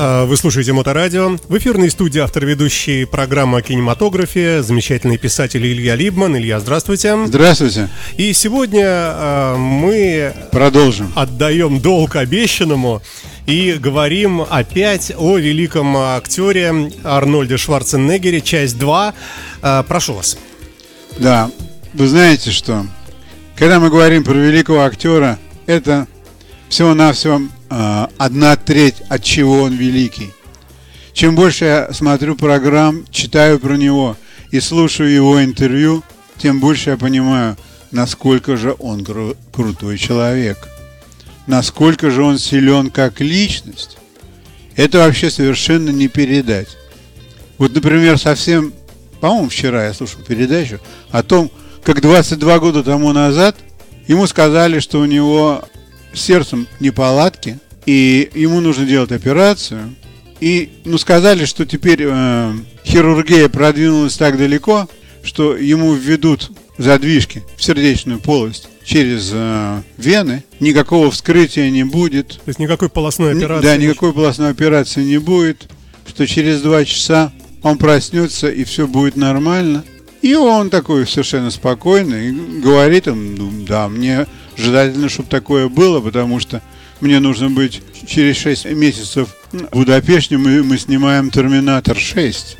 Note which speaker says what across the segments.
Speaker 1: Вы слушаете Моторадио. В эфирной студии автор-ведущий программы «Кинематография», замечательный писатель Илья Либман. Илья, здравствуйте.
Speaker 2: Здравствуйте.
Speaker 1: И сегодня а, мы
Speaker 2: Продолжим.
Speaker 1: отдаем долг обещанному и говорим опять о великом актере Арнольде Шварценеггере, часть 2. А, прошу вас.
Speaker 2: Да, вы знаете что? Когда мы говорим про великого актера, это всего-навсего одна треть, от чего он великий. Чем больше я смотрю программ, читаю про него и слушаю его интервью, тем больше я понимаю, насколько же он кру- крутой человек. Насколько же он силен как личность. Это вообще совершенно не передать. Вот, например, совсем, по-моему, вчера я слушал передачу о том, как 22 года тому назад ему сказали, что у него сердцем неполадки, и ему нужно делать операцию. И ну, сказали, что теперь э, хирургия продвинулась так далеко, что ему введут задвижки в сердечную полость через э, вены, никакого вскрытия не будет,
Speaker 1: То есть никакой полостной
Speaker 2: ни-
Speaker 1: операции.
Speaker 2: Да, никакой полостной операции не будет, что через два часа он проснется и все будет нормально. И он такой совершенно спокойный, говорит им, ну, да, мне желательно, чтобы такое было, потому что мне нужно быть через 6 месяцев в Будапеште, мы, мы снимаем «Терминатор 6».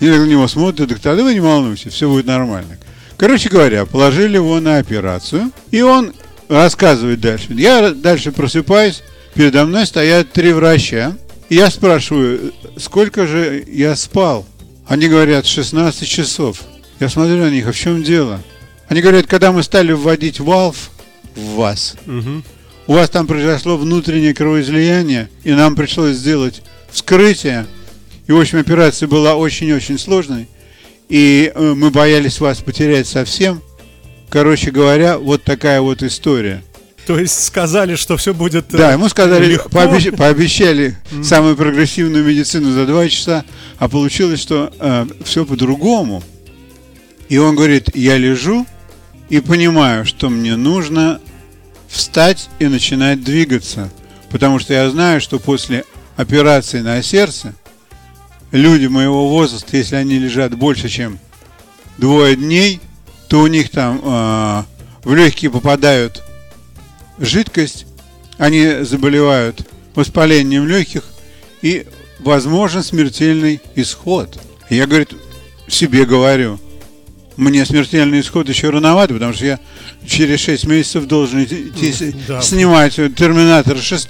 Speaker 2: И на него смотрят, доктор, да вы не волнуйтесь, все будет нормально. Короче говоря, положили его на операцию, и он рассказывает дальше. Я дальше просыпаюсь, передо мной стоят три врача, и я спрашиваю, сколько же я спал? Они говорят, 16 часов. Я смотрю на них, а в чем дело? Они говорят, когда мы стали вводить валв в вас,
Speaker 1: Мгм.
Speaker 2: у вас там произошло внутреннее кровоизлияние, и нам пришлось сделать вскрытие. И, в общем, операция была очень-очень сложной, и э, мы боялись вас потерять совсем. Короче говоря, вот такая вот история.
Speaker 1: То есть сказали, что все будет э,
Speaker 2: Да, ему сказали,
Speaker 1: легко.
Speaker 2: пообещ- пообещали самую прогрессивную медицину за два часа, а получилось, что все по-другому. И он говорит, я лежу и понимаю, что мне нужно встать и начинать двигаться, потому что я знаю, что после операции на сердце люди моего возраста, если они лежат больше, чем двое дней, то у них там э, в легкие попадают жидкость, они заболевают воспалением легких и возможен смертельный исход. Я, говорит, себе говорю, мне смертельный исход еще рановато, потому что я через 6 месяцев должен идти, с-
Speaker 1: да.
Speaker 2: снимать Терминатор 6.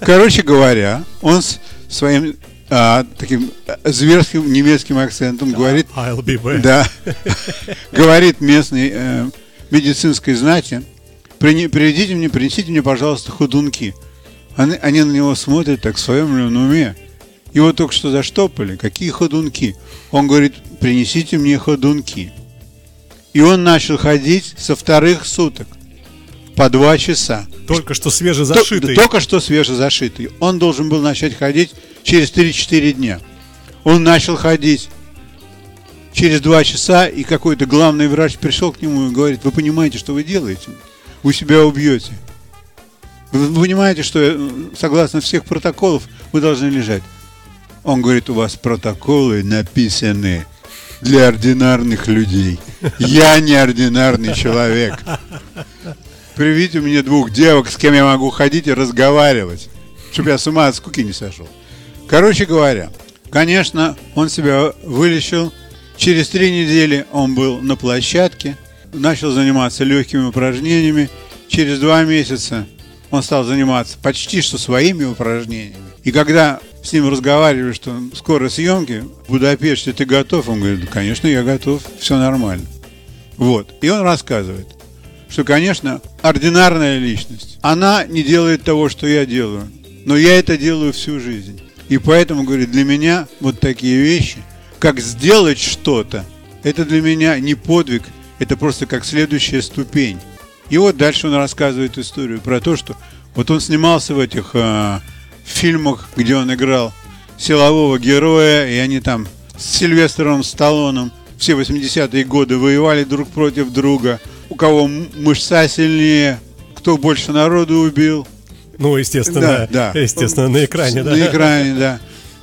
Speaker 2: Короче говоря, он с своим а, таким зверским немецким акцентом говорит,
Speaker 1: I'll be back.
Speaker 2: да. Говорит местной э, медицинской знати, «Прини- приведите мне, принесите мне, пожалуйста, ходунки. Они, они на него смотрят так в своем ли уме. Его только что заштопали. Какие ходунки? Он говорит, принесите мне ходунки. И он начал ходить со вторых суток по два часа.
Speaker 1: Только что
Speaker 2: То-
Speaker 1: свежезашитый.
Speaker 2: Только что свежезашитый. Он должен был начать ходить через 3-4 дня. Он начал ходить через 2 часа, и какой-то главный врач пришел к нему и говорит, вы понимаете, что вы делаете? Вы себя убьете. Вы вы понимаете, что э, согласно всех протоколов вы должны лежать. Он говорит, у вас протоколы написаны для ординарных людей. Я неординарный человек. Приведите мне двух девок, с кем я могу ходить и разговаривать, чтобы я с ума от скуки не сошел. Короче говоря, конечно, он себя вылечил. Через три недели он был на площадке, начал заниматься легкими упражнениями. Через два месяца он стал заниматься почти что своими упражнениями. И когда с ним разговаривали, что скоро съемки в Будапеште, ты готов? Он говорит, «Да, конечно, я готов, все нормально. Вот. И он рассказывает, что, конечно, ординарная личность, она не делает того, что я делаю, но я это делаю всю жизнь. И поэтому, говорит, для меня вот такие вещи, как сделать что-то, это для меня не подвиг, это просто как следующая ступень. И вот дальше он рассказывает историю про то, что вот он снимался в этих э, фильмах, где он играл силового героя, и они там с Сильвестром Сталлоном все 80-е годы воевали друг против друга. У кого мышца сильнее, кто больше народу убил.
Speaker 1: Ну, естественно,
Speaker 2: Да, да.
Speaker 1: естественно, на экране, да.
Speaker 2: На экране, да.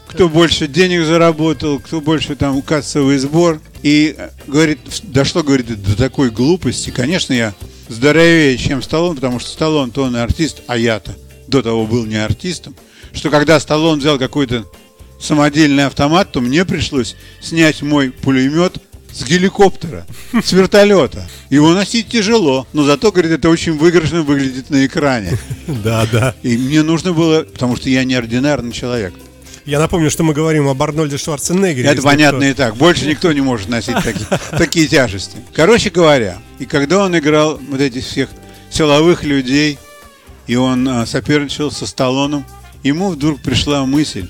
Speaker 2: Кто больше денег заработал, кто больше там кассовый сбор. И э, говорит, дошло, говорит, до такой глупости. Конечно, я здоровее, чем Сталлон, потому что Сталлон, то он и артист, а я-то до того был не артистом. Что когда Сталлон взял какой-то самодельный автомат, то мне пришлось снять мой пулемет с геликоптера, с вертолета. Его носить тяжело, но зато, говорит, это очень выигрышно выглядит на экране.
Speaker 1: Да, да.
Speaker 2: И мне нужно было, потому что я неординарный человек.
Speaker 1: Я напомню, что мы говорим об Арнольде Шварценеггере.
Speaker 2: Это понятно
Speaker 1: кто-
Speaker 2: и так. Больше никто не может носить такие, такие тяжести. Короче говоря, и когда он играл вот этих всех силовых людей, и он а, соперничал со Сталлоном, ему вдруг пришла мысль,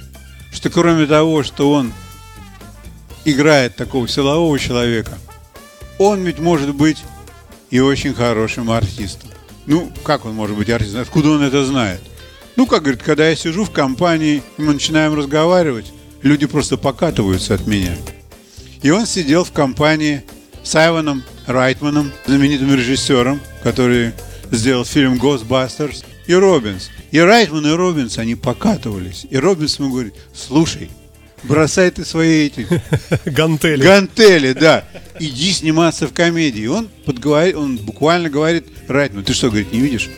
Speaker 2: что кроме того, что он играет такого силового человека, он ведь может быть и очень хорошим артистом. Ну, как он может быть артистом? Откуда он это знает? Ну, как говорит, когда я сижу в компании, мы начинаем разговаривать, люди просто покатываются от меня. И он сидел в компании с Айваном Райтманом, знаменитым режиссером, который сделал фильм «Ghostbusters», и Робинс. И Райтман, и Робинс, они покатывались. И Робинс ему говорит, слушай, бросай ты свои эти
Speaker 1: Гантели.
Speaker 2: Гантели, да. Иди сниматься в комедии. Он, подговари- он буквально говорит, Райтман, ты что, говорит, не видишь?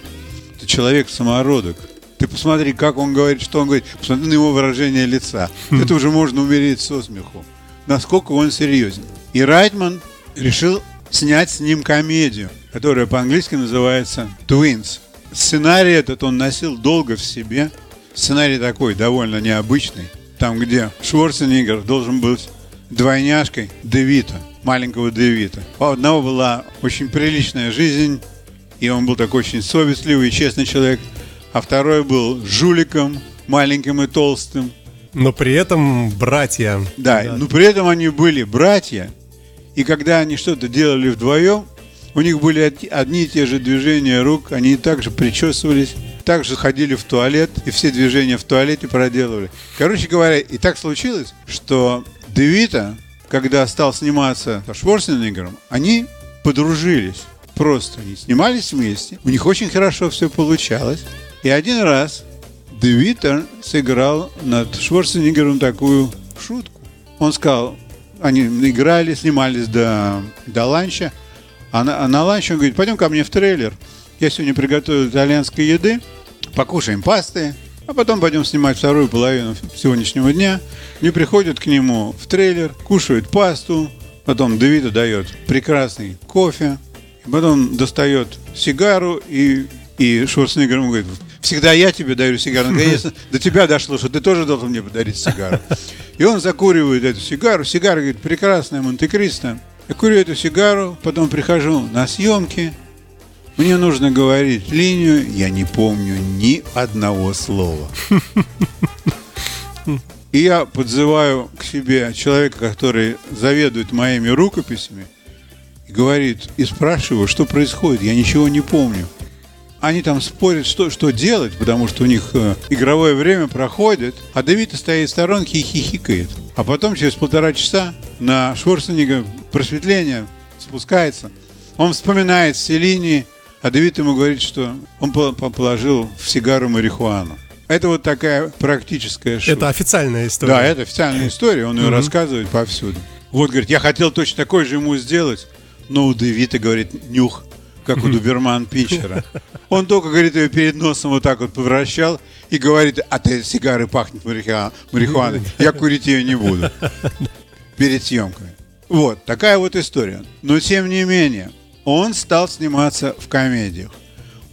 Speaker 2: Ты человек самородок. Ты посмотри, как он говорит, что он говорит. Посмотри на его выражение лица. Это уже можно умереть со смеху. Насколько он серьезен. И Райтман решил снять с ним комедию, которая по-английски называется «Twins». Сценарий этот он носил долго в себе. Сценарий такой, довольно необычный. Там, где Шварценеггер должен быть двойняшкой Девита, маленького Девита. У одного была очень приличная жизнь, и он был такой очень совестливый и честный человек. А второй был жуликом, маленьким и толстым.
Speaker 1: Но при этом братья.
Speaker 2: Да, но при этом они были братья, и когда они что-то делали вдвоем, у них были од- одни и те же движения рук, они также причесывались, также ходили в туалет, и все движения в туалете проделывали. Короче говоря, и так случилось, что Девита, когда стал сниматься со Шварценеггером, они подружились. Просто они снимались вместе, у них очень хорошо все получалось. И один раз Девита сыграл над Шварценеггером такую шутку. Он сказал, они играли, снимались до, до ланча, а на, а на ланч он говорит, пойдем ко мне в трейлер. Я сегодня приготовил итальянской еды, покушаем пасты, а потом пойдем снимать вторую половину сегодняшнего дня. Не приходят к нему в трейлер, кушают пасту, потом Давида дает прекрасный кофе, потом достает сигару и, и Шварценеггер ему говорит, всегда я тебе дарю сигару. Наконец до тебя дошло, что ты тоже должен мне подарить сигару. И он закуривает эту сигару. Сигара, говорит, прекрасная Монте-Кристо. Я курю эту сигару, потом прихожу на съемки. Мне нужно говорить линию, я не помню ни одного слова. И я подзываю к себе человека, который заведует моими рукописями, и говорит, и спрашиваю, что происходит, я ничего не помню. Они там спорят, что, что делать, потому что у них э, игровое время проходит, а Давид стоит в сторонке и хихикает. А потом через полтора часа на Шварценегга просветление спускается. Он вспоминает все линии, а Давид ему говорит, что он по- по- положил в сигару марихуану. Это вот такая практическая шутка.
Speaker 1: Это официальная история.
Speaker 2: Да, это официальная история, он ее рассказывает повсюду. Вот, говорит, я хотел точно такой же ему сделать, но у Девита, говорит, нюх, как у Дуберман Пинчера. Он только, говорит, ее перед носом вот так вот повращал и говорит, от этой сигары пахнет марихуа- марихуаной, я курить ее не буду. Перед съемкой. Вот, такая вот история. Но, тем не менее, он стал сниматься в комедиях.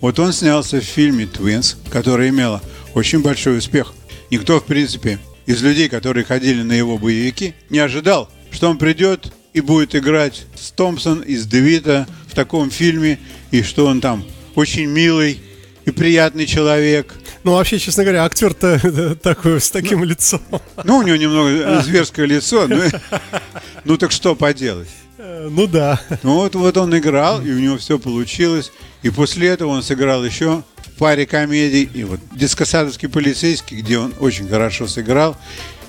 Speaker 2: Вот он снялся в фильме «Твинс», которое имело очень большой успех. Никто, в принципе, из людей, которые ходили на его боевики, не ожидал, что он придет и будет играть с Томпсон и с Девита в таком фильме, и что он там очень милый и приятный человек.
Speaker 1: Ну, вообще, честно говоря, актер-то такой, с таким лицом.
Speaker 2: Ну, у него немного зверское лицо, ну, ну так что поделать.
Speaker 1: Ну да.
Speaker 2: Ну вот, вот он играл, и у него все получилось. И после этого он сыграл еще в паре комедий. И вот «Дискосадовский полицейский», где он очень хорошо сыграл.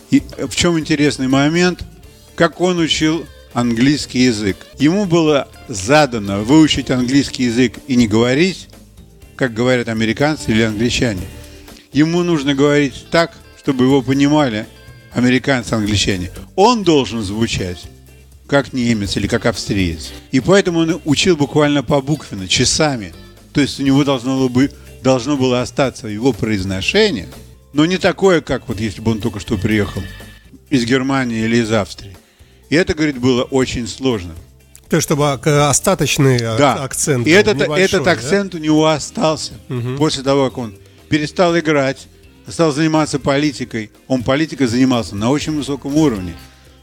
Speaker 2: И в чем интересный момент, как он учил английский язык. Ему было задано выучить английский язык и не говорить, как говорят американцы или англичане. Ему нужно говорить так, чтобы его понимали американцы, англичане. Он должен звучать как немец или как австриец. И поэтому он учил буквально по буквенно, часами. То есть у него должно было, бы, должно было остаться его произношение, но не такое, как вот если бы он только что приехал из Германии или из Австрии. И это, говорит, было очень сложно.
Speaker 1: То есть, чтобы остаточный
Speaker 2: Да.
Speaker 1: акцент.
Speaker 2: И этот, этот
Speaker 1: да?
Speaker 2: акцент у него остался после того, как он перестал играть, стал заниматься политикой. Он политикой занимался на очень высоком уровне.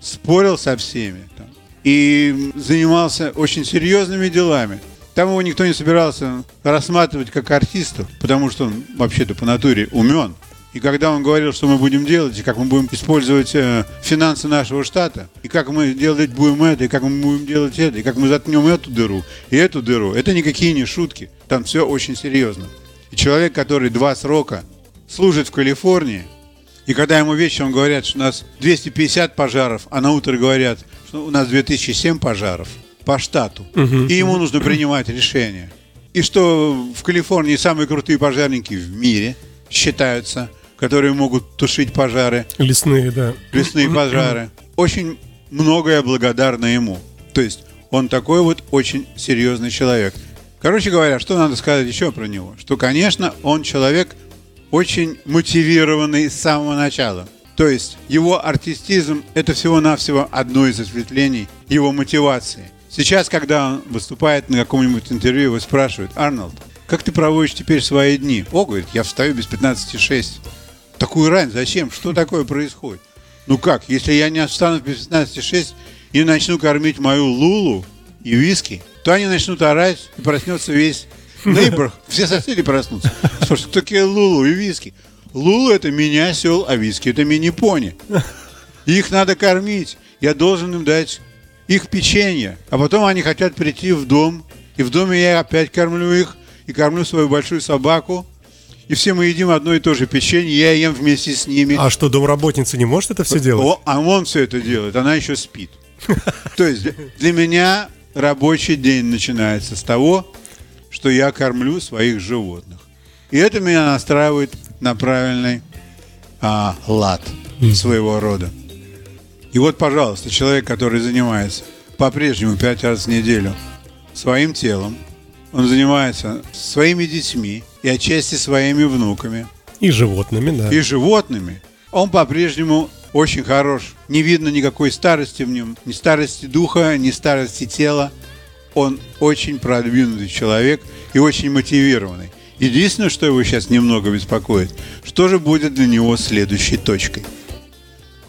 Speaker 2: Спорил со всеми. там, и занимался очень серьезными делами. Там его никто не собирался рассматривать как артиста, потому что он вообще-то по натуре умен. И когда он говорил, что мы будем делать, и как мы будем использовать э, финансы нашего штата, и как мы делать будем это, и как мы будем делать это, и как мы заткнем эту дыру, и эту дыру, это никакие не шутки. Там все очень серьезно. И человек, который два срока служит в Калифорнии, и когда ему вечером говорят, что у нас 250 пожаров, а на утро говорят, что у нас 2007 пожаров по штату, и ему нужно принимать решение. И что в Калифорнии самые крутые пожарники в мире считаются, которые могут тушить пожары,
Speaker 1: Лесные, да.
Speaker 2: лесные пожары. Очень многое благодарно ему. То есть он такой вот очень серьезный человек. Короче говоря, что надо сказать еще про него? Что, конечно, он человек очень мотивированный с самого начала. То есть его артистизм – это всего-навсего одно из осветлений его мотивации. Сейчас, когда он выступает на каком-нибудь интервью, его спрашивают, Арнольд, как ты проводишь теперь свои дни? О, говорит, я встаю без 15,6. Такую рань, зачем? Что такое происходит? Ну как, если я не встану без 15,6 и начну кормить мою Лулу и виски, то они начнут орать и проснется весь нейбор, все соседи проснутся. Слушай, кто такие Лулу и виски? Лулу это мини-осел, а виски это мини-пони. Их надо кормить. Я должен им дать их печенье. А потом они хотят прийти в дом. И в доме я опять кормлю их. И кормлю свою большую собаку. И все мы едим одно и то же печенье. Я ем вместе с ними.
Speaker 1: А что, домработница не может это все делать?
Speaker 2: О, а он все это делает, она еще спит. То есть для- для меня рабочий день начинается с того, что я кормлю своих животных. И это меня настраивает на правильный а, лад своего рода. И вот, пожалуйста, человек, который занимается по-прежнему пять раз в неделю своим телом, он занимается своими детьми и отчасти своими внуками,
Speaker 1: И животными, да.
Speaker 2: и животными, он по-прежнему очень хорош. Не видно никакой старости в нем, ни старости духа, ни старости тела. Он очень продвинутый человек и очень мотивированный. Единственное, что его сейчас немного беспокоит, что же будет для него следующей точкой.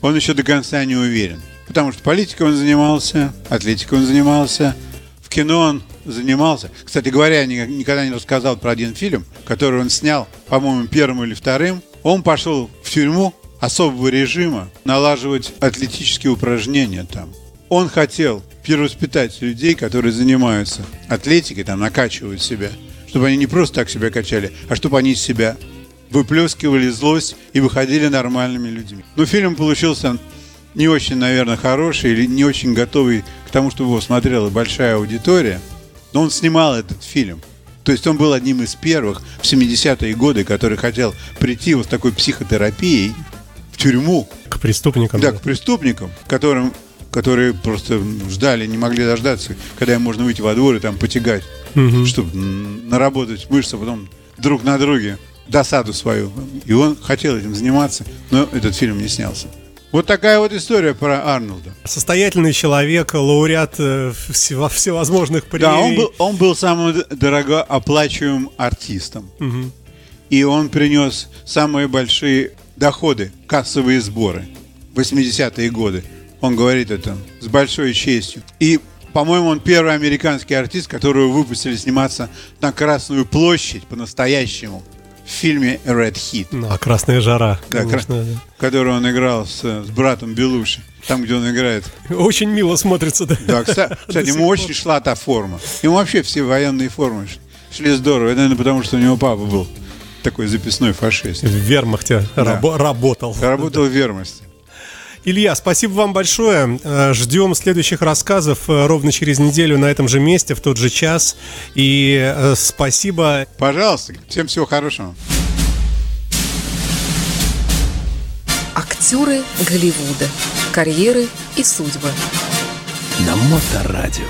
Speaker 2: Он еще до конца не уверен. Потому что политикой он занимался, атлетикой он занимался, в кино он занимался. Кстати говоря, я ни- никогда не рассказал про один фильм, который он снял, по-моему, первым или вторым. Он пошел в тюрьму особого режима налаживать атлетические упражнения там. Он хотел перевоспитать людей, которые занимаются атлетикой, там накачивают себя, чтобы они не просто так себя качали, а чтобы они из себя выплескивали злость и выходили нормальными людьми. Но фильм получился не очень, наверное, хороший или не очень готовый к тому, чтобы его смотрела большая аудитория. Но он снимал этот фильм. То есть он был одним из первых в 70-е годы, который хотел прийти вот с такой психотерапией тюрьму,
Speaker 1: К преступникам.
Speaker 2: да,
Speaker 1: да.
Speaker 2: к преступникам, которым, которые просто ждали, не могли дождаться, когда им можно выйти во двор и там потягать, чтобы м, наработать мышцы, а потом друг на друге досаду свою. И он хотел этим заниматься, но этот фильм не снялся. Вот такая вот история про Арнольда.
Speaker 1: Состоятельный человек, лауреат э, всево- всевозможных премий.
Speaker 2: Да, он был, он был самым дорогооплачиваемым артистом. И он принес самые большие доходы, кассовые сборы. 80-е годы. Он говорит это с большой честью. И, по-моему, он первый американский артист, которого выпустили сниматься на Красную площадь по-настоящему в фильме Red Heat,
Speaker 1: Ну, а «Красная жара»,
Speaker 2: Да,
Speaker 1: конечно.
Speaker 2: кра- который он играл с, с братом Белуши, там, где он играет.
Speaker 1: да. Очень мило смотрится, да.
Speaker 2: Да, кстати, кстати, ему очень шла та форма. Ему вообще все военные формы шли здорово. Это, наверное, потому что у него папа был такой записной фашист.
Speaker 1: В вермахте рабо- работал.
Speaker 2: Работал в вермости.
Speaker 1: Илья, спасибо вам большое. Э, Ждем следующих рассказов э, ровно через неделю на этом же месте, в тот же час. И э, спасибо.
Speaker 2: Пожалуйста, всем всего хорошего.
Speaker 3: Актеры Голливуда. Карьеры и судьбы.
Speaker 4: На Моторадио.